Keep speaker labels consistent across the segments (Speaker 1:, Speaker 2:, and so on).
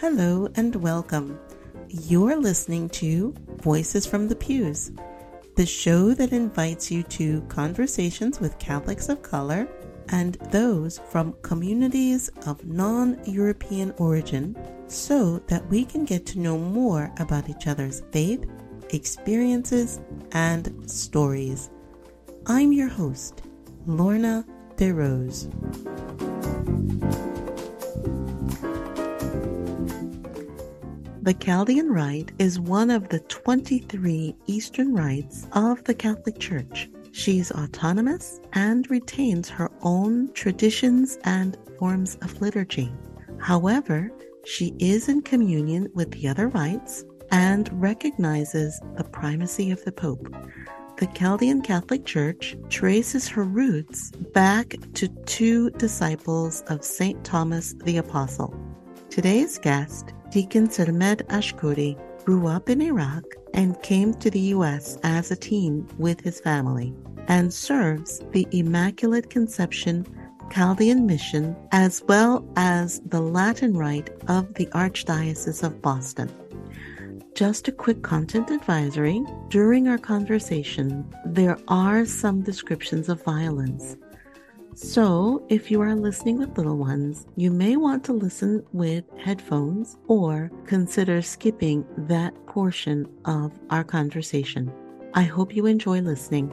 Speaker 1: Hello and welcome. You're listening to Voices from the Pews, the show that invites you to conversations with Catholics of color and those from communities of non European origin so that we can get to know more about each other's faith, experiences, and stories. I'm your host, Lorna DeRose. The Chaldean Rite is one of the 23 Eastern rites of the Catholic Church. She is autonomous and retains her own traditions and forms of liturgy. However, she is in communion with the other rites and recognizes the primacy of the Pope. The Chaldean Catholic Church traces her roots back to two disciples of St. Thomas the Apostle. Today's guest, Deacon Sermed Ashkouri, grew up in Iraq and came to the U.S. as a teen with his family and serves the Immaculate Conception Chaldean Mission as well as the Latin Rite of the Archdiocese of Boston. Just a quick content advisory. During our conversation, there are some descriptions of violence. So, if you are listening with little ones, you may want to listen with headphones or consider skipping that portion of our conversation. I hope you enjoy listening.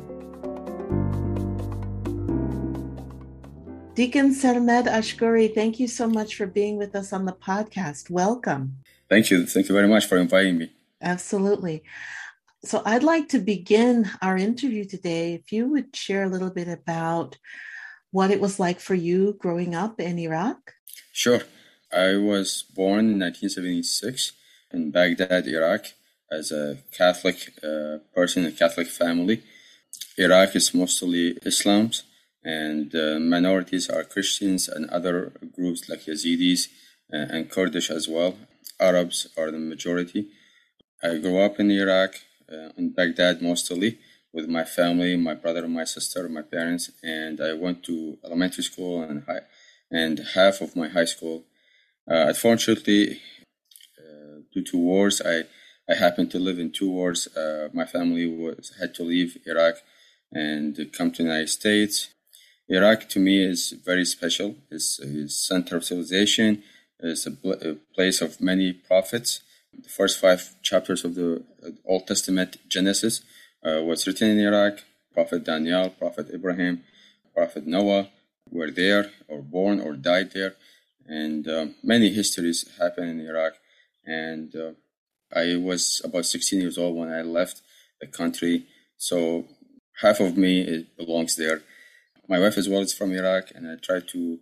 Speaker 1: Deacon Sermed Ashkouri, thank you so much for being with us on the podcast. Welcome.
Speaker 2: Thank you. Thank you very much for inviting me.
Speaker 1: Absolutely. So, I'd like to begin our interview today. If you would share a little bit about what it was like for you growing up in Iraq.
Speaker 2: Sure. I was born in 1976 in Baghdad, Iraq, as a Catholic uh, person, a Catholic family. Iraq is mostly Islam's, and uh, minorities are Christians and other groups like Yazidis uh, and Kurdish as well. Arabs are the majority. I grew up in Iraq, uh, in Baghdad mostly, with my family, my brother, my sister, my parents, and I went to elementary school and high, and half of my high school. Uh, unfortunately, uh, due to wars, I I happened to live in two wars. Uh, my family was had to leave Iraq and come to the United States. Iraq to me is very special. It's a center of civilization. It's a, bl- a place of many prophets. The first five chapters of the Old Testament, Genesis, uh, was written in Iraq. Prophet Daniel, Prophet Ibrahim, Prophet Noah were there or born or died there. And uh, many histories happened in Iraq. And uh, I was about 16 years old when I left the country. So half of me belongs there. My wife as well is from Iraq, and I try to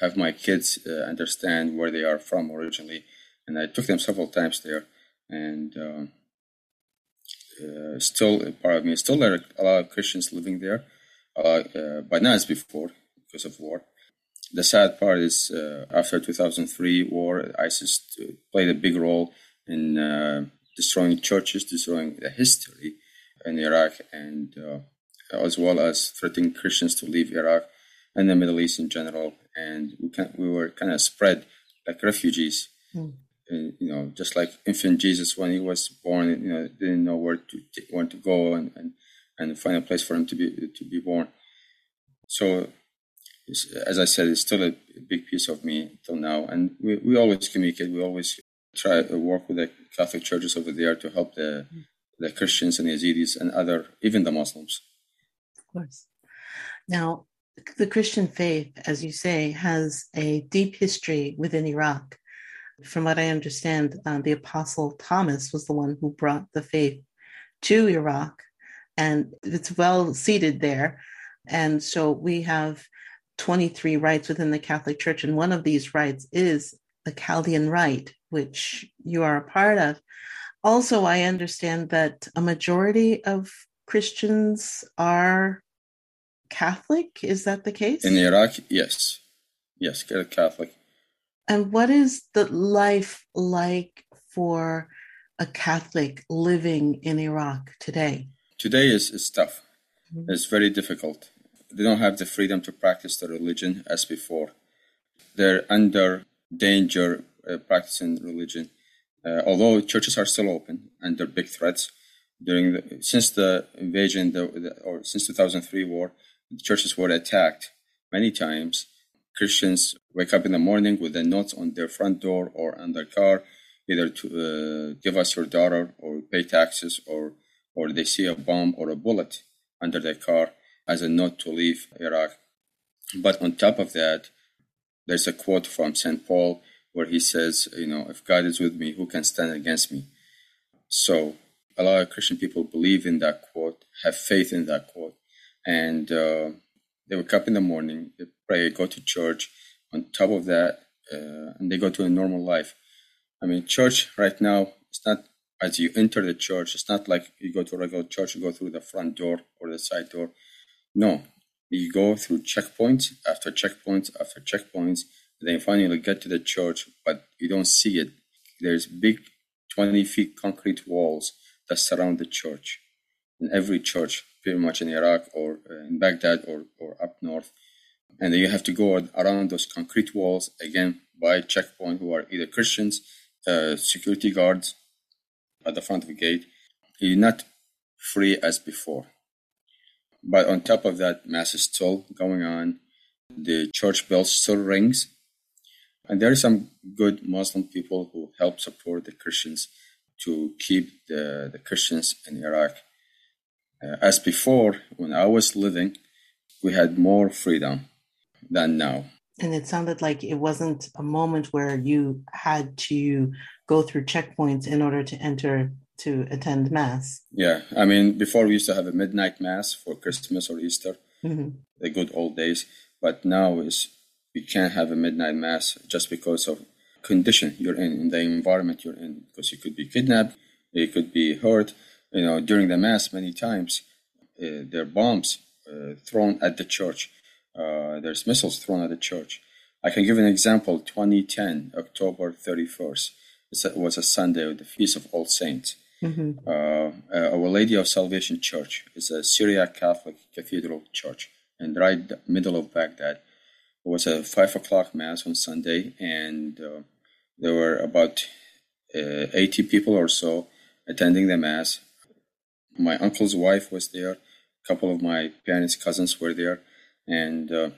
Speaker 2: have my kids uh, understand where they are from originally. And I took them several times there. And uh, uh, still part of me. Still, there are a lot of Christians living there, uh, but not as before because of war. The sad part is uh, after 2003 war, ISIS played a big role in uh, destroying churches, destroying the history in Iraq, and uh, as well as threatening Christians to leave Iraq and the Middle East in general. And we can, we were kind of spread like refugees. Mm you know, just like infant Jesus when he was born, you know, didn't know where to where to go and, and, and find a place for him to be to be born. So, as I said, it's still a big piece of me till now, and we, we always communicate. We always try to work with the Catholic churches over there to help the the Christians and the Yazidis and other, even the Muslims.
Speaker 1: Of course. Now, the Christian faith, as you say, has a deep history within Iraq from what I understand, uh, the Apostle Thomas was the one who brought the faith to Iraq, and it's well seated there. And so we have 23 rites within the Catholic Church, and one of these rites is the Chaldean Rite, which you are a part of. Also, I understand that a majority of Christians are Catholic. Is that the case?
Speaker 2: In Iraq, yes. Yes, Catholic.
Speaker 1: And what is the life like for a Catholic living in Iraq today?
Speaker 2: Today is, is tough. Mm-hmm. It's very difficult. They don't have the freedom to practice their religion as before. They're under danger uh, practicing religion. Uh, although churches are still open under big threats during the since the invasion the, the, or since 2003 war, the churches were attacked many times. Christians wake up in the morning with a note on their front door or on their car, either to uh, give us your daughter or pay taxes, or or they see a bomb or a bullet under their car as a note to leave Iraq. But on top of that, there's a quote from St. Paul where he says, you know, if God is with me, who can stand against me? So a lot of Christian people believe in that quote, have faith in that quote, and uh, they wake up in the morning, they pray, go to church. On top of that, uh, and they go to a normal life. I mean, church right now, it's not as you enter the church, it's not like you go to a regular church, you go through the front door or the side door. No, you go through checkpoints after checkpoints after checkpoints. and Then finally get to the church, but you don't see it. There's big 20 feet concrete walls that surround the church. In every church, pretty much in Iraq or uh, in Baghdad or, or up north. And you have to go around those concrete walls again by checkpoint who are either Christians, uh, security guards at the front of the gate. You're not free as before. But on top of that, mass is still going on. The church bell still rings. And there are some good Muslim people who help support the Christians to keep the, the Christians in Iraq. Uh, as before, when I was living, we had more freedom than now.
Speaker 1: And it sounded like it wasn't a moment where you had to go through checkpoints in order to enter to attend mass.
Speaker 2: Yeah, I mean, before we used to have a midnight mass for Christmas or Easter, mm-hmm. the good old days. But now is we can't have a midnight mass just because of condition you're in, in the environment you're in, because you could be kidnapped, you could be hurt. You know, during the mass, many times uh, there are bombs uh, thrown at the church. Uh, there's missiles thrown at the church. I can give an example. 2010, October 31st. It was a Sunday, the Feast of All Saints. Mm-hmm. Uh, uh, Our Lady of Salvation Church is a Syriac Catholic cathedral church, and right middle of Baghdad. It was a five o'clock mass on Sunday, and uh, there were about uh, 80 people or so attending the mass. My uncle's wife was there. A couple of my parents' cousins were there, and uh,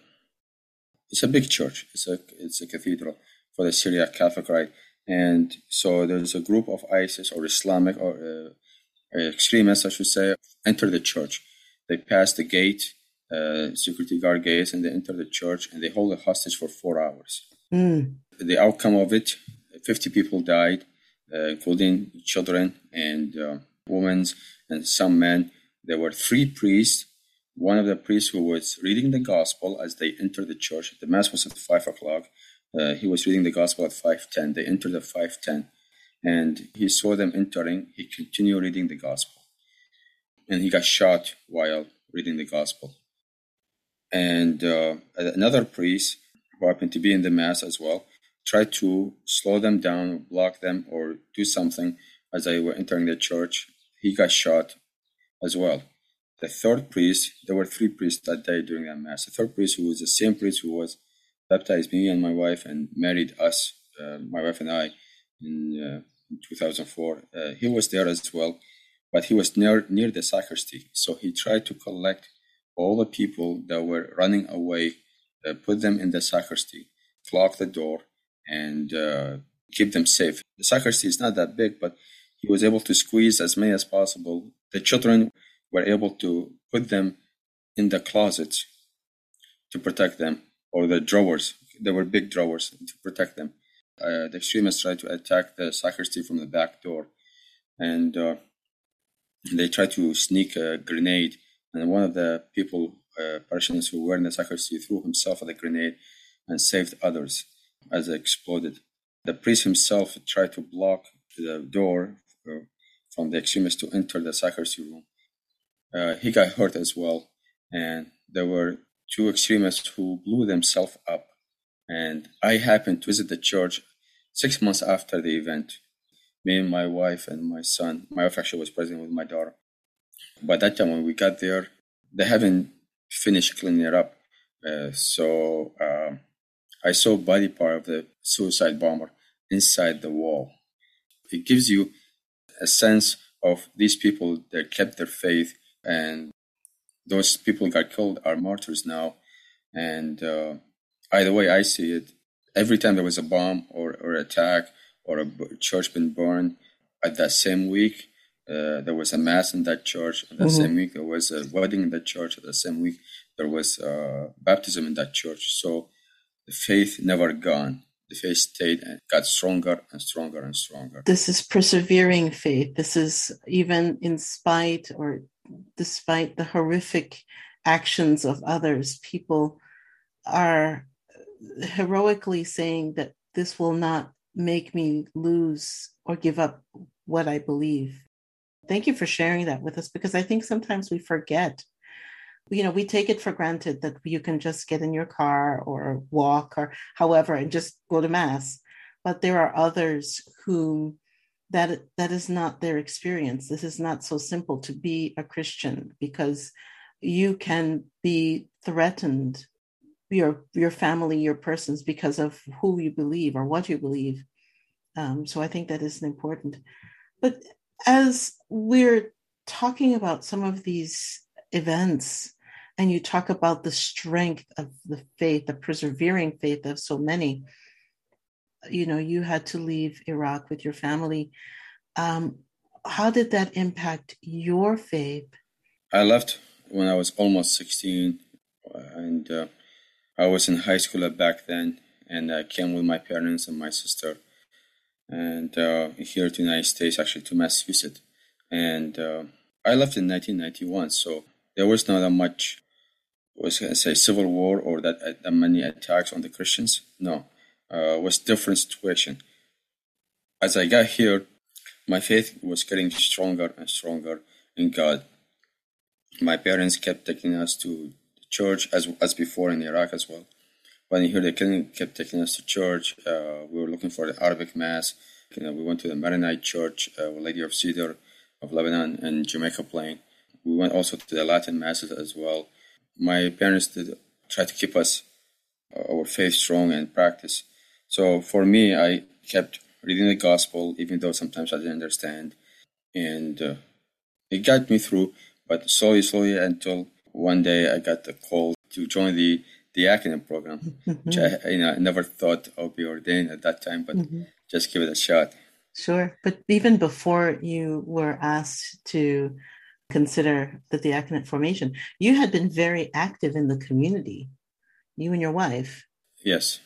Speaker 2: it's a big church. It's a it's a cathedral for the Syriac Catholic Rite, and so there's a group of ISIS or Islamic or uh, extremists, I should say, enter the church. They pass the gate, uh, security guard gates, and they enter the church, and they hold a hostage for four hours. Mm. The outcome of it 50 people died, uh, including children and uh, women and some men. There were three priests. One of the priests who was reading the gospel as they entered the church. The mass was at five o'clock. Uh, he was reading the gospel at five ten. They entered at five ten, and he saw them entering. He continued reading the gospel, and he got shot while reading the gospel. And uh, another priest who happened to be in the mass as well tried to slow them down, block them, or do something as they were entering the church. He got shot as well. The third priest, there were three priests that day during that mass. The third priest, who was the same priest who was baptized me and my wife and married us, uh, my wife and I, in, uh, in 2004, uh, he was there as well, but he was near near the sacristy. So he tried to collect all the people that were running away, uh, put them in the sacristy, lock the door, and uh, keep them safe. The sacristy is not that big, but he was able to squeeze as many as possible. The children were able to put them in the closets to protect them, or the drawers. There were big drawers to protect them. Uh, the extremists tried to attack the sacristy from the back door, and uh, they tried to sneak a grenade. And one of the people, uh, parishioners who were in the sacristy, threw himself at the grenade and saved others as it exploded. The priest himself tried to block the door from the extremists to enter the sacristy room. Uh, he got hurt as well, and there were two extremists who blew themselves up. And I happened to visit the church six months after the event. Me and my wife and my son. My wife actually was present with my daughter. By that time, when we got there, they haven't finished cleaning it up. Uh, so uh, I saw body part of the suicide bomber inside the wall. It gives you a sense of these people that kept their faith, and those people got killed are martyrs now. And uh, either way, I see it. Every time there was a bomb or, or attack or a church been burned, at that same week, uh, there was a mass in that church. At that mm-hmm. same week, there was a wedding in that church. At the same week, there was uh, baptism in that church. So the faith never gone. The faith stayed and got stronger and stronger and stronger.
Speaker 1: This is persevering faith. This is even in spite or despite the horrific actions of others, people are heroically saying that this will not make me lose or give up what I believe. Thank you for sharing that with us because I think sometimes we forget. You know, we take it for granted that you can just get in your car or walk or however and just go to mass. But there are others whom that that is not their experience. This is not so simple to be a Christian because you can be threatened your your family, your persons because of who you believe or what you believe. Um, so I think that is important. But as we're talking about some of these events, and you talk about the strength of the faith, the persevering faith of so many, you know, you had to leave Iraq with your family. Um, how did that impact your faith?
Speaker 2: I left when I was almost 16, and uh, I was in high school back then, and I came with my parents and my sister, and uh, here to the United States, actually to Massachusetts. And uh, I left in 1991, so there was not that much, was I say, civil war or that, uh, that many attacks on the Christians. No, uh, was different situation. As I got here, my faith was getting stronger and stronger in God. My parents kept taking us to church as as before in Iraq as well. When here they kept taking us to church. Uh, we were looking for the Arabic mass. You know, we went to the Maronite Church, uh, Lady of Cedar of Lebanon and Jamaica Plain. We went also to the Latin masses as well. My parents did try to keep us uh, our faith strong and practice. So for me, I kept reading the gospel, even though sometimes I didn't understand, and uh, it got me through. But slowly, slowly, until one day I got the call to join the the diaconate program, mm-hmm. which I you know I never thought I would be ordained at that time, but mm-hmm. just give it a shot.
Speaker 1: Sure, but even before you were asked to consider the diaconate formation, you had been very active in the community. You and your wife.
Speaker 2: Yes,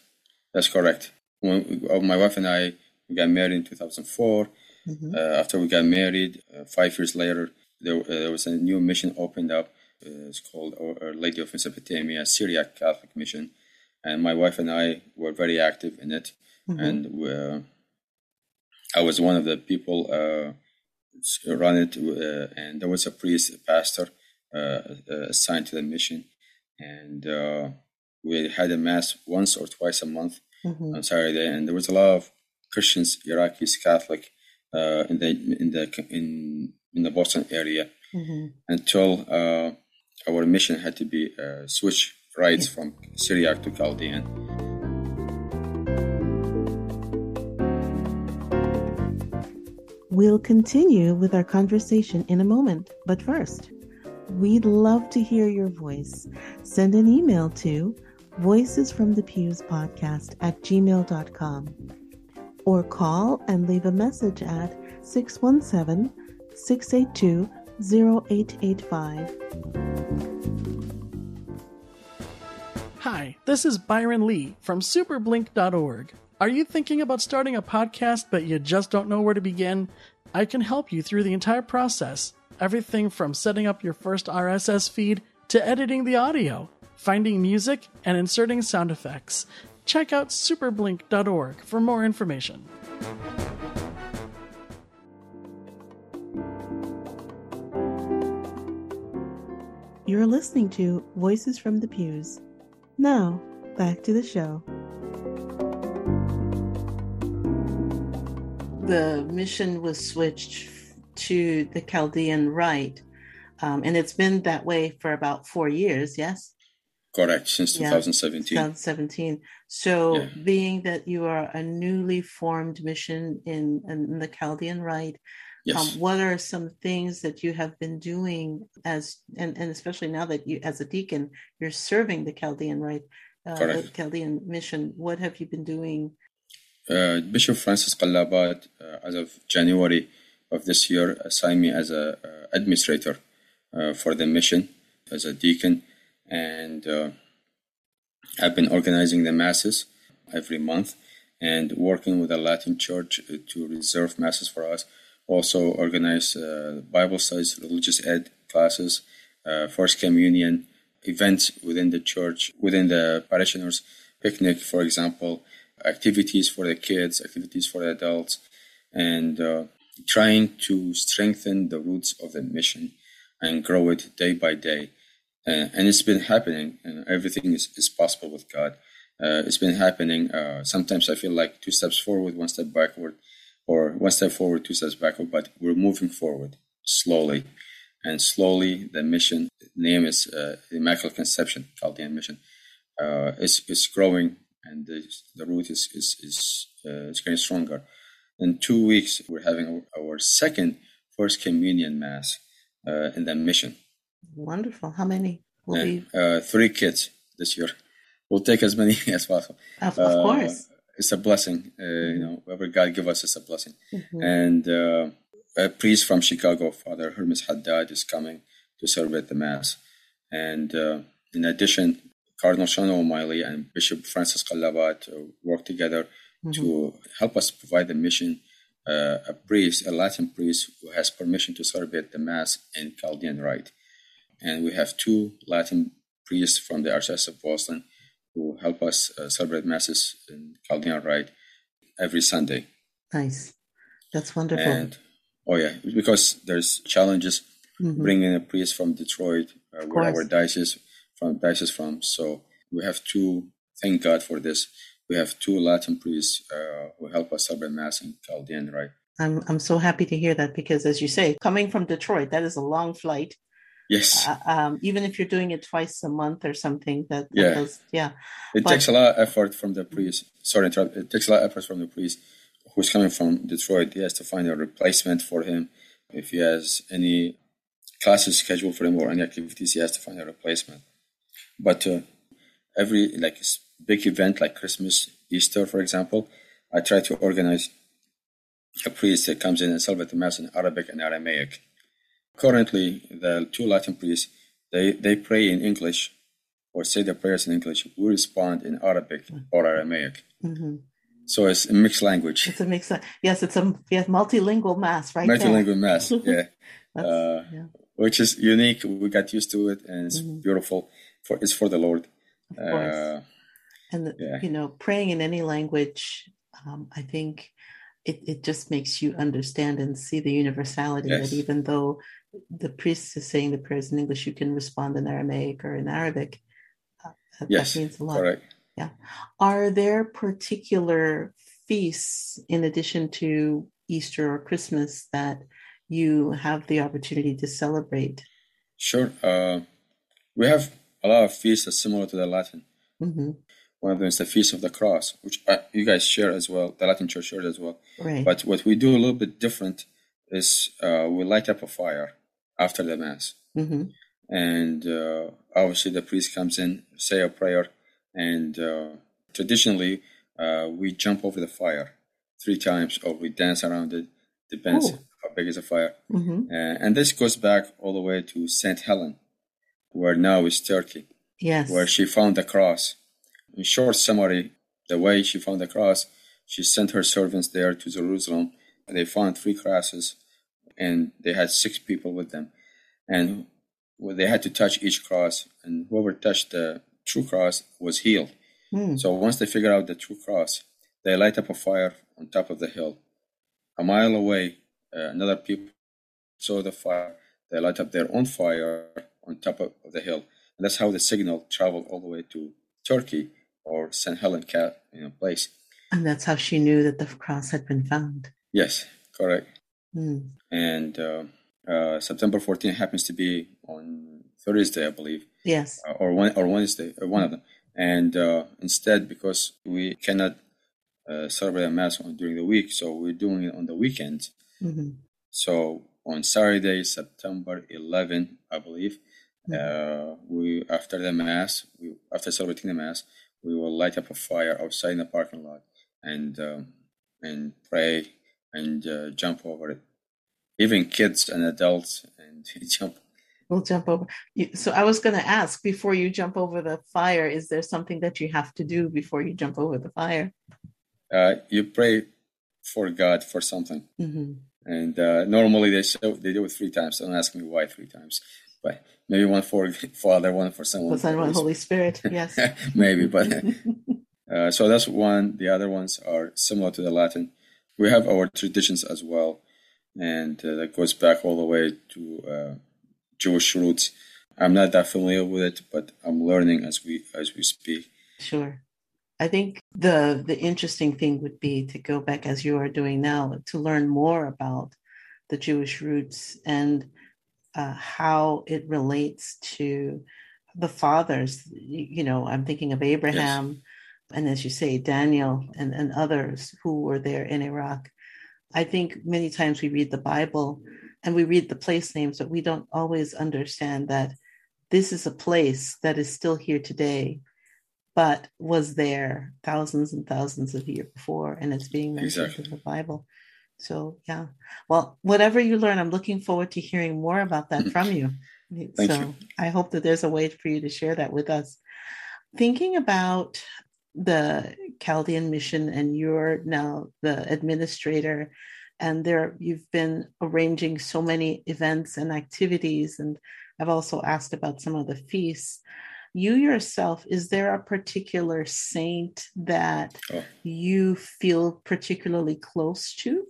Speaker 2: that's correct. When we, uh, my wife and I we got married in 2004. Mm-hmm. Uh, after we got married, uh, five years later, there, uh, there was a new mission opened up it's called Our Lady of Mesopotamia Syriac Catholic Mission, and my wife and I were very active in it, mm-hmm. and I was one of the people uh, run it, uh, and there was a priest, a pastor uh, assigned to the mission, and we had a mass once or twice a month mm-hmm. on Saturday, and there was a lot of Christians, Iraqis, Catholic uh, in the in the in in the Boston area mm-hmm. until uh, our mission had to be uh, switch rites from Syriac to Chaldean.
Speaker 1: We'll continue with our conversation in a moment, but first, we'd love to hear your voice. Send an email to voices from the pews podcast at gmail.com or call and leave a message at 617 682 0885.
Speaker 3: Hi, this is Byron Lee from superblink.org. Are you thinking about starting a podcast but you just don't know where to begin? I can help you through the entire process. Everything from setting up your first RSS feed to editing the audio, finding music, and inserting sound effects. Check out superblink.org for more information.
Speaker 1: You're listening to Voices from the Pews. Now, back to the show. The mission was switched to the Chaldean Rite, um, and it's been that way for about four years, yes?
Speaker 2: Correct, since
Speaker 1: Yeah,
Speaker 2: 2017.
Speaker 1: 2017. So,
Speaker 2: Yeah.
Speaker 1: being that you are a newly formed mission in, in the Chaldean Rite,
Speaker 2: Yes.
Speaker 1: um, what are some things that you have been doing as, and, and especially now that you, as a deacon, you're serving the Chaldean Rite, uh, the Chaldean mission? What have you been doing?
Speaker 2: Uh, Bishop Francis Kalabat, uh, as of January of this year, assigned me as an uh, administrator uh, for the mission as a deacon, and uh, I've been organizing the masses every month and working with the Latin Church to reserve masses for us. Also organize Bible studies, religious ed classes, First Communion events within the church, within the parishioners, picnic, for example, activities for the kids, activities for the adults, and uh, trying to strengthen the roots of the mission and grow it day by day. Uh, and it's been happening, and everything is, is possible with God. Uh, it's been happening. Uh, sometimes I feel like two steps forward, one step backward, or one step forward, two steps backward, but we're moving forward slowly. And slowly, the mission name is uh, Immaculate Conception, Chaldean Mission, uh, is, is growing and the, the root is, is, is, uh, is getting stronger. In two weeks, we're having our second First Communion Mass uh, in the mission.
Speaker 1: Wonderful. How many will be?
Speaker 2: Uh, three kids this year. We'll take as many as possible.
Speaker 1: Of,
Speaker 2: Uh,
Speaker 1: of course.
Speaker 2: It's a blessing. Uh, You know, whatever God give us is a blessing.
Speaker 1: Mhm.
Speaker 2: And uh, a priest from Chicago, Father Hermes Haddad, is coming to celebrate the Mass. And uh, in addition, Cardinal Sean O'Malley and Bishop Francis Kalabat uh, work together to help us provide the mission. Uh, a priest, a Latin priest, who has permission to celebrate the Mass in Chaldean Rite. And we have two Latin priests from the Archdiocese of Boston who help us uh, celebrate Masses in Chaldean Rite every Sunday.
Speaker 1: Nice. That's wonderful.
Speaker 2: And oh yeah, because there's challenges
Speaker 1: Mhm.
Speaker 2: bringing a priest from Detroit, uh, where our diocese from diocese from. So we have two. Thank God for this. We have two Latin priests uh, who help us celebrate Mass in Chaldean rite?
Speaker 1: I'm I'm so happy to hear that because, as you say, coming from Detroit, that is a long flight.
Speaker 2: Yes,
Speaker 1: Uh, um, even if you're doing it twice a month or something, that, that
Speaker 2: Yeah.
Speaker 1: does, yeah,
Speaker 2: it
Speaker 1: but-
Speaker 2: takes a lot of effort from the priest. Sorry, interrupt. it takes a lot of effort from the priest who's coming from Detroit. He has to find a replacement for him. If he has any classes scheduled for him or any activities, he has to find a replacement. But uh, every like big event like Christmas, Easter, for example, I try to organize a priest that comes in and celebrate the mass in Arabic and Aramaic. Currently, the two Latin priests they, they pray in English or say their prayers in English. We respond in Arabic or Aramaic.
Speaker 1: hmm
Speaker 2: So it's a mixed language,
Speaker 1: it's a mix. Yes, it's a yes, multilingual mass, right? there.
Speaker 2: multilingual mass. Yeah, uh,
Speaker 1: yeah,
Speaker 2: which is unique. We got used to it, and it's
Speaker 1: Mhm.
Speaker 2: beautiful. For it's for the Lord.
Speaker 1: of course.
Speaker 2: Uh,
Speaker 1: and the,
Speaker 2: yeah.
Speaker 1: you know, praying in any language, um, I think it it just makes you understand and see the universality
Speaker 2: Yes.
Speaker 1: that even though the priest is saying the prayers in English, you can respond in Aramaic or in Arabic. Uh, that,
Speaker 2: yes,
Speaker 1: that means a lot.
Speaker 2: correct.
Speaker 1: Are there particular feasts in addition to Easter or Christmas that you have the opportunity to celebrate?
Speaker 2: Sure. Uh, we have a lot of feasts are similar to the Latin.
Speaker 1: hmm
Speaker 2: One of them is the Feast of the Cross, which uh, you guys share as well. The Latin Church shares as well.
Speaker 1: Right.
Speaker 2: But what we do a little bit different is uh, we light up a fire after the Mass.
Speaker 1: hmm
Speaker 2: and uh, obviously the priest comes in, say a prayer, and uh, traditionally uh, we jump over the fire three times or we dance around it. Depends
Speaker 1: Ooh.
Speaker 2: how big is the fire.
Speaker 1: hmm
Speaker 2: Uh, and this goes back all the way to Saint Helen, where now is Turkey,
Speaker 1: Yes.
Speaker 2: where she found the cross. In short summary, the way she found the cross, she sent her servants there to Jerusalem. They found three crosses, and they had six people with them. And well, they had to touch each cross, and whoever touched the true cross was healed.
Speaker 1: Hmm.
Speaker 2: So once they figured out the true cross, they light up a fire on top of the hill. A mile away, uh, another people saw the fire. They light up their own fire on top of, of the hill, and that's how the signal traveled all the way to Turkey or St. Helen Cat, you know, place.
Speaker 1: And that's how she knew that the cross had been found.
Speaker 2: Yes, correct.
Speaker 1: Hmm.
Speaker 2: And uh, uh, September 14 happens to be on Thursday, I believe.
Speaker 1: Yes.
Speaker 2: Uh, or one or Wednesday, or one of them. And uh, instead, because we cannot uh, celebrate a mass on, during the week, so we're doing it on the weekend.
Speaker 1: Mm-hmm.
Speaker 2: So on Saturday, September 11, I believe. Uh, we after the mass, we, after celebrating the mass, we will light up a fire outside in the parking lot and um, and pray and uh, jump over it. Even kids and adults and jump.
Speaker 1: We'll jump over. So I was going to ask before you jump over the fire, is there something that you have to do before you jump over the fire?
Speaker 2: Uh, you pray for God for something,
Speaker 1: Mm-hmm.
Speaker 2: and uh, normally they show, they do it three times. Don't ask me why three times, but maybe one for Father, one for someone.
Speaker 1: Was that one Holy Spirit? Yes.
Speaker 2: maybe, but uh, so that's one. The other ones are similar to the Latin. We have our traditions as well, and uh, that goes back all the way to uh, Jewish roots. I'm not that familiar with it, but I'm learning as we as we speak.
Speaker 1: Sure. I think the the interesting thing would be to go back as you are doing now to learn more about the Jewish roots and uh, how it relates to the fathers. You, know, I'm thinking of Abraham, and as you say, Daniel and, and others who were there in Iraq. I think many times we read the Bible and we read the place names, but we don't always understand that this is a place that is still here today but was there thousands and thousands of years before, and it's being mentioned
Speaker 2: Exactly.
Speaker 1: in the Bible. So yeah, well, whatever you learn, I'm looking forward to hearing more about that from you.
Speaker 2: Thank
Speaker 1: so
Speaker 2: you.
Speaker 1: I hope that there's a way for you to share that with us. Thinking about the Chaldean mission, and you're now the administrator, and there you've been arranging so many events and activities, and I've also asked about some of the feasts you yourself is there a particular saint that
Speaker 2: Oh.
Speaker 1: you feel particularly close to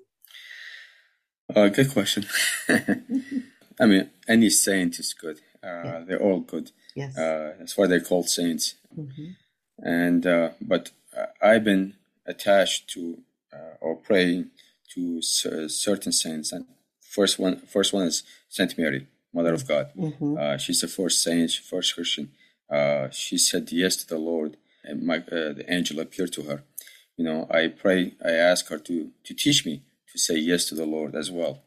Speaker 2: Uh, good question. I mean, any saint is good. Uh,
Speaker 1: Yeah.
Speaker 2: They're all good.
Speaker 1: yes
Speaker 2: Uh, that's why they're called saints.
Speaker 1: Mhm.
Speaker 2: and uh, but uh, I've been attached to uh, or praying to cer- certain saints. And first one, first one is Saint Mary, Mother of God.
Speaker 1: Mhm.
Speaker 2: Uh, she's the first saint, first Christian. Uh, she said yes to the Lord, and my, uh, the angel appeared to her. You know, I pray, I ask her to to teach me say yes to the Lord as well.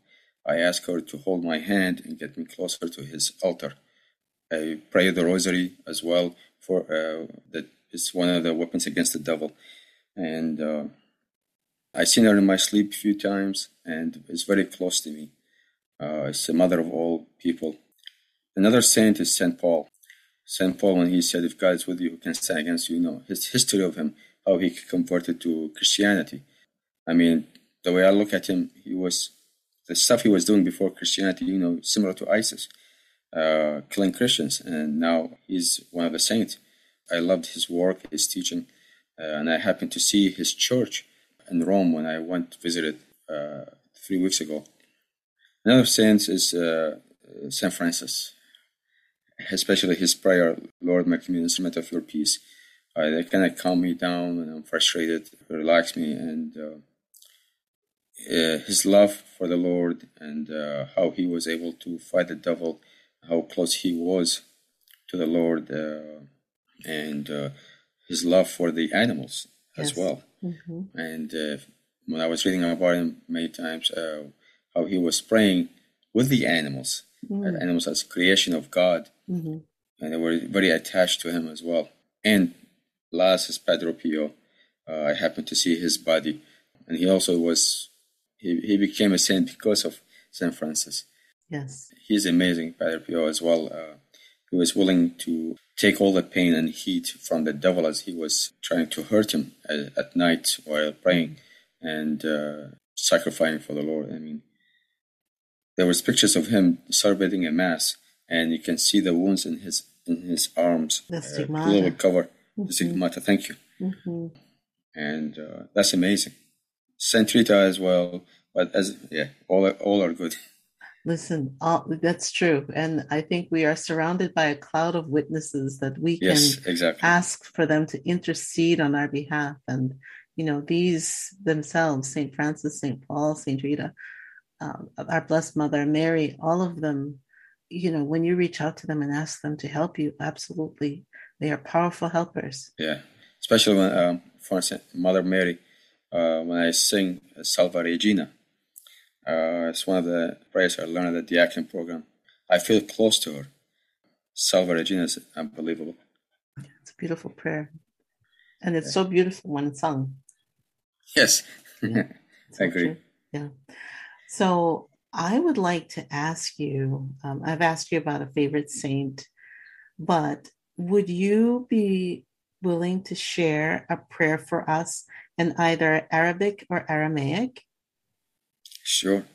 Speaker 2: I ask her to hold my hand and get me closer to His altar. I pray the rosary as well for uh, that is one of the weapons against the devil, and uh, I seen her in my sleep a few times, and it's very close to me. Uh, it's the mother of all people. Another saint is Saint Paul. Saint Paul, when he said, "If God is with you, who can stand against you?" You know his history of him, how he converted to Christianity. I mean, the way I look at him, he was the stuff he was doing before Christianity. You know, similar to ISIS uh, killing Christians, and now he's one of the saints. I loved his work, his teaching, uh, and I happened to see his church in Rome when I went visited uh, three weeks ago. Another saint is uh, Saint Francis, especially his prayer, "Lord, make me an instrument of your peace." Uh, they kind of calm me down when I'm frustrated, relax me, and uh, his love for the Lord and uh, how he was able to fight the devil, how close he was to the Lord, uh, and uh, his love for the animals as
Speaker 1: Yes.
Speaker 2: well.
Speaker 1: Mhm.
Speaker 2: And uh, when I was reading about him many times, uh, how he was praying with the animals, uh, animals as creation of God,
Speaker 1: Mhm.
Speaker 2: and they were very attached to him as well. And last is Padre Pio. Uh, I happened to see his body, and he also was he, he became a saint because of Saint Francis.
Speaker 1: yes
Speaker 2: He's amazing, Padre Pio as well. Uh, he was willing to take all the pain and heat from the devil as he was trying to hurt him at, at night while praying and uh, sacrificing for the Lord. I mean, there was pictures of him celebrating a mass, and you can see the wounds in his in his arms.
Speaker 1: The
Speaker 2: uh,
Speaker 1: stigmata.
Speaker 2: the cover. The stigmata. Thank you.
Speaker 1: Mhm.
Speaker 2: And uh, that's amazing. Saint Rita as well, but as yeah, all are- all are good.
Speaker 1: listen all, that's true and i think we are surrounded by a cloud of witnesses that we can
Speaker 2: Yes, exactly.
Speaker 1: ask for them to intercede on our behalf and you know these themselves saint francis saint paul saint rita um, our Blessed Mother, Mary, all of them, you know, when you reach out to them and ask them to help you, absolutely, they are powerful helpers.
Speaker 2: Yeah, especially when, um, for instance, Mother Mary, uh, when I sing Salve Regina, uh, it's one of the prayers I learned at the Diaconate program. I feel close to her. Salve Regina is unbelievable.
Speaker 1: It's a beautiful prayer. And it's so beautiful when it's sung.
Speaker 2: Yes, yeah, I agree. True.
Speaker 1: Yeah. So I would like to ask you um, I've asked you about a favorite saint, but would you be willing to share a prayer for us in either Arabic or Aramaic?
Speaker 2: Sure.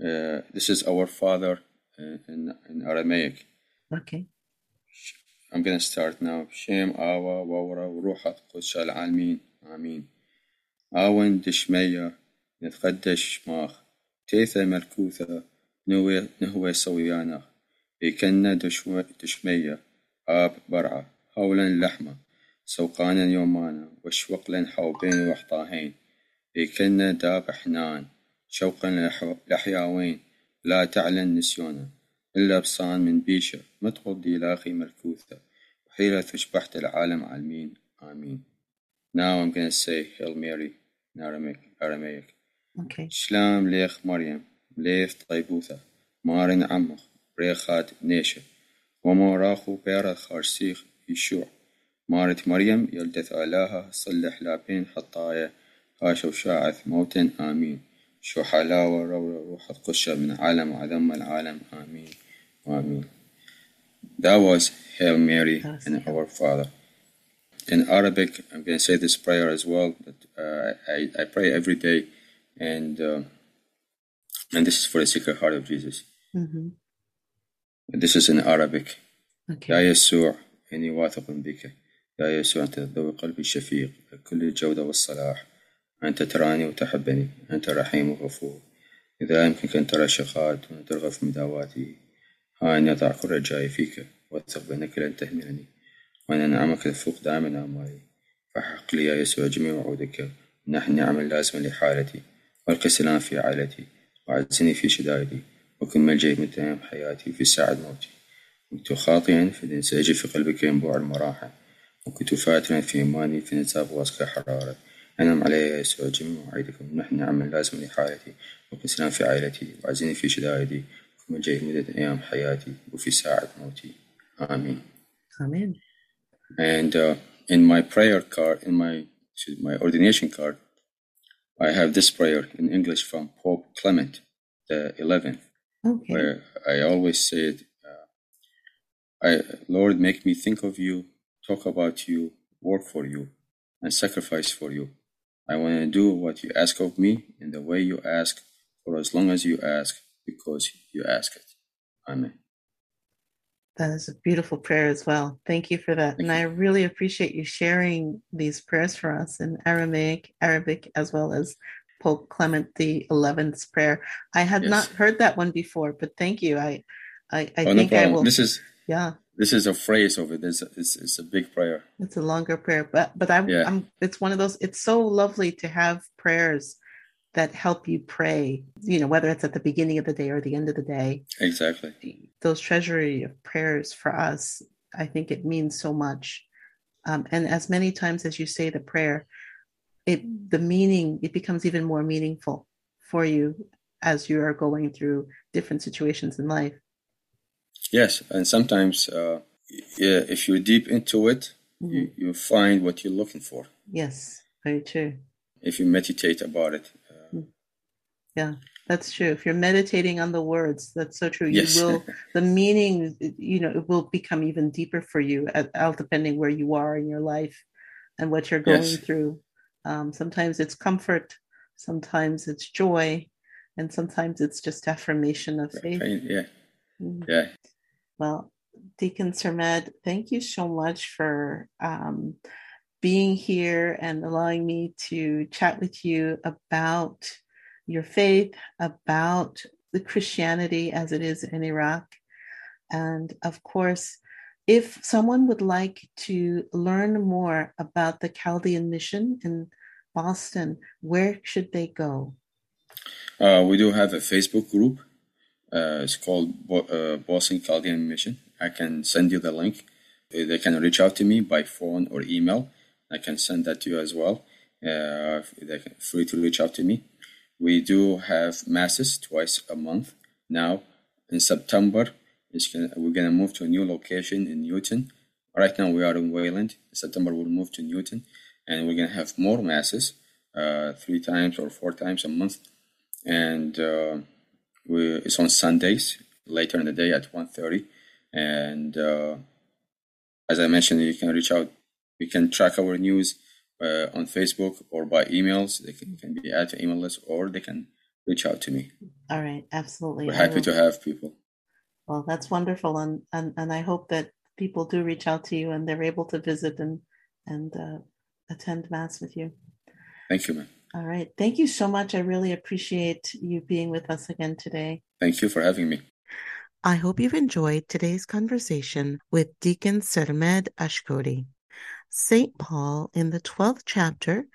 Speaker 2: Uh, this is our Father in, in Aramaic.
Speaker 1: Okay.
Speaker 2: I'm going to start now. Shem Awa Wawra Ruhat Qudsa Al-Almin. Amin. Awen Dishmeya نتقدش ماخ تيثا مركوثة نهوي, نهوي سويانا إيكنا دشمية آب برعة هولا لحمة سوقانا يومانا وشوقلا حوبين وحطاهين إيكنا داب حنان شوقا لحياوين لا تعلن نسيونا إلا بصان من بيشة ما تقضي لاخي مركوثة وحيلة تشبحت العالم عالمين آمين Now I'm gonna say Hail Mary in Aramaic. Aramaic.
Speaker 1: Okay.
Speaker 2: شلام ليخ مريم ليف طيبوثة مارن عمخ ريخات نيشة وما راخو بيرا خارسيخ يشوع مارت مريم يلدث آلاها صلح لابين حطايا هاشو شاعث موتا آمين شو حلاوة رو روح القشة من عالم عدم العالم آمين آمين That was Hail Mary and Our Father. In Arabic, I'm going to say this prayer as well. But, uh, I, I pray every day and uh, and this is for the Sacred Heart of Jesus.
Speaker 1: Mm-hmm.
Speaker 2: This is in Arabic.
Speaker 1: Okay.
Speaker 2: يا يسوع إني واثق بك يا يسوع أنت ذو قلبي الشفيق كل الجودة والصلاح. أنت تراني وتحبني أنت رحيم وغفور. إذا يمكنك أن ترى شقات وترغب في مداواتي ها أني أضع كل رجائي فيك وأثق بأنك لن تهملني. وأن نعمك تفوق دائما أموالي. فحق لي يا يسوع جميع وعودك. نحن نعمل لازما لحالتي. والق السلام في عائلتي. وعزني في شدائدي. وكن ملجئي من حياتي في ساعة موتي. كنت خاطئا فلنسأجي في قلبك ينبوع المراحة وكنت فاتنا في إيماني فنتاب واسك حرارة أنعم علي يا يسوع جميع وعيدكم نحن نعمل لازم لحالتي وكن سلام في عائلتي وعزني في شدائدي وكن ملجئي مدة أيام حياتي وفي ساعة موتي آمين
Speaker 1: Amen.
Speaker 2: And uh, in my prayer card, in my my ordination card, I have this prayer in English from Pope Clement the Eleventh,
Speaker 1: okay.
Speaker 2: where I always said, uh, "I Lord, make me think of you, talk about you, work for you, and sacrifice for you. I want to do what you ask of me in the way you ask, for as long as you ask, because you ask it." Amen.
Speaker 1: That is a beautiful prayer as well. Thank you for that.
Speaker 2: Thank
Speaker 1: and
Speaker 2: you.
Speaker 1: I really appreciate you sharing these prayers for us in Aramaic, Arabic, as well as Pope Clement the Eleventh's prayer. I had
Speaker 2: Yes.
Speaker 1: not heard that one before, but thank you. I I, I
Speaker 2: oh, no
Speaker 1: think I will
Speaker 2: This is
Speaker 1: yeah,
Speaker 2: this is a phrase of it. It's, it's, it's a big prayer.
Speaker 1: it's a longer prayer. But but I
Speaker 2: Yeah.
Speaker 1: I'm it's one of those it's so lovely to have prayers that help you pray, you know, whether it's at the beginning of the day or the end of the day.
Speaker 2: Exactly.
Speaker 1: those treasury of prayers for us, I think it means so much. Um, and as many times as you say the prayer, it the meaning it becomes even more meaningful for you as you are going through different situations in life.
Speaker 2: Yes, and sometimes uh, yeah, if you're deep into it, you, you find what you're looking for.
Speaker 1: Yes, very true.
Speaker 2: If you meditate about it. Uh,
Speaker 1: Yeah, that's true. If you're meditating on the words, that's so true.
Speaker 2: Yes.
Speaker 1: You will the meaning, you know, it will become even deeper for you, at- out depending where you are in your life and what you're going
Speaker 2: Yes.
Speaker 1: through. Um, sometimes it's comfort, sometimes it's joy, and sometimes it's just affirmation of faith.
Speaker 2: yeah,
Speaker 1: Mm.
Speaker 2: Yeah.
Speaker 1: Well, Deacon Sermed, thank you so much for um, being here and allowing me to chat with you about your faith, about the Christianity as it is in Iraq. And of course, if someone would like to learn more about the Chaldean mission in Boston, where should they go?
Speaker 2: Uh, we do have a Facebook group. Uh, it's called Bo- uh, Boston Chaldean Mission. I can send you the link. Uh, They can reach out to me by phone or email. I can send that to you as well. Uh, they can free to reach out to me. We do have masses twice a month now. In September, gonna, we're gonna move to a new location in Newton. Right now we are in Wayland. In September we'll move to Newton, and we're gonna have more masses, uh, three times or four times a month, and uh, we, it's on Sundays later in the day at 1.30. and uh, as I mentioned, you can reach out. You can track our news uh, on Facebook or by emails. They can, can be added to email list, or they can reach out to me.
Speaker 1: All right, absolutely.
Speaker 2: We're happy to have people.
Speaker 1: Well, that's wonderful, and, and and I hope that people do reach out to you and they're able to visit and and uh, attend mass with you.
Speaker 2: Thank you, man.
Speaker 1: All right, thank you so much. I really appreciate you being with us again today.
Speaker 2: Thank you for having me.
Speaker 1: I hope you've enjoyed today's conversation with Deacon Sermed Ashkouri. St. Paul, in the 12th chapter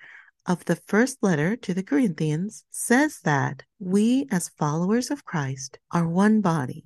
Speaker 1: of the first letter to the Corinthians, says that we, as followers of Christ, are one body.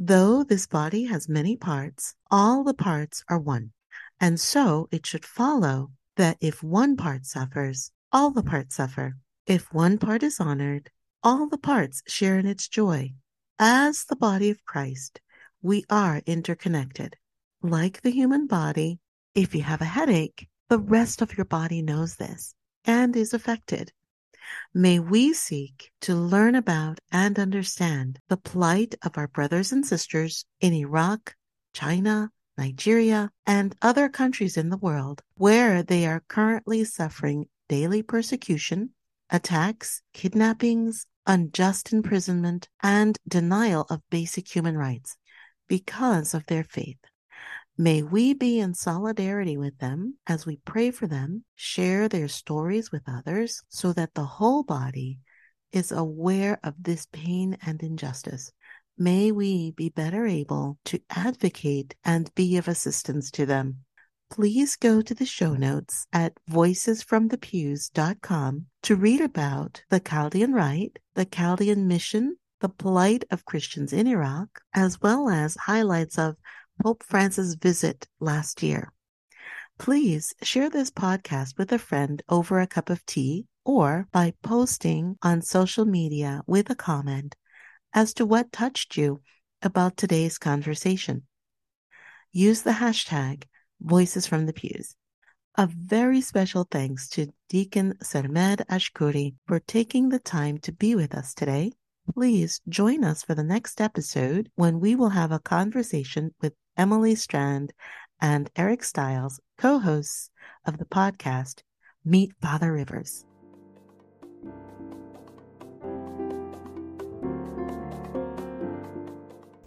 Speaker 1: Though this body has many parts, all the parts are one. And so it should follow that if one part suffers, all the parts suffer. If one part is honored, all the parts share in its joy. As the body of Christ, we are interconnected. Like the human body, if you have a headache, the rest of your body knows this and is affected. May we seek to learn about and understand the plight of our brothers and sisters in Iraq, China, Nigeria, and other countries in the world where they are currently suffering daily persecution, attacks, kidnappings, unjust imprisonment, and denial of basic human rights because of their faith. May we be in solidarity with them as we pray for them, share their stories with others so that the whole body is aware of this pain and injustice. May we be better able to advocate and be of assistance to them. Please go to the show notes at voicesfromthepews.com to read about the Chaldean Rite, the Chaldean Mission, the plight of Christians in Iraq, as well as highlights of Pope Francis' visit last year. Please share this podcast with a friend over a cup of tea or by posting on social media with a comment as to what touched you about today's conversation. Use the hashtag Voices from the Pews. A very special thanks to Deacon Sermed Ashkouri for taking the time to be with us today. Please join us for the next episode when we will have a conversation with Emily Strand and Eric Stiles, co hosts of the podcast Meet Father Rivers.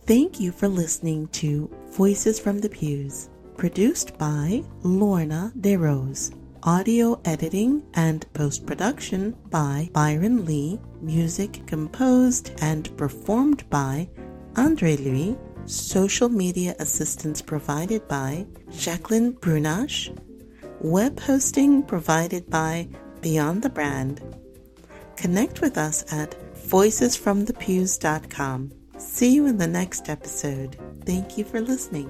Speaker 1: Thank you for listening to Voices from the Pews, produced by Lorna DeRose. Audio editing and post production by Byron Lee. Music composed and performed by Andre Louis. Social media assistance provided by Jacqueline Brunache. Web hosting provided by Beyond the Brand. Connect with us at voicesfromthepews.com. See you in the next episode. Thank you for listening.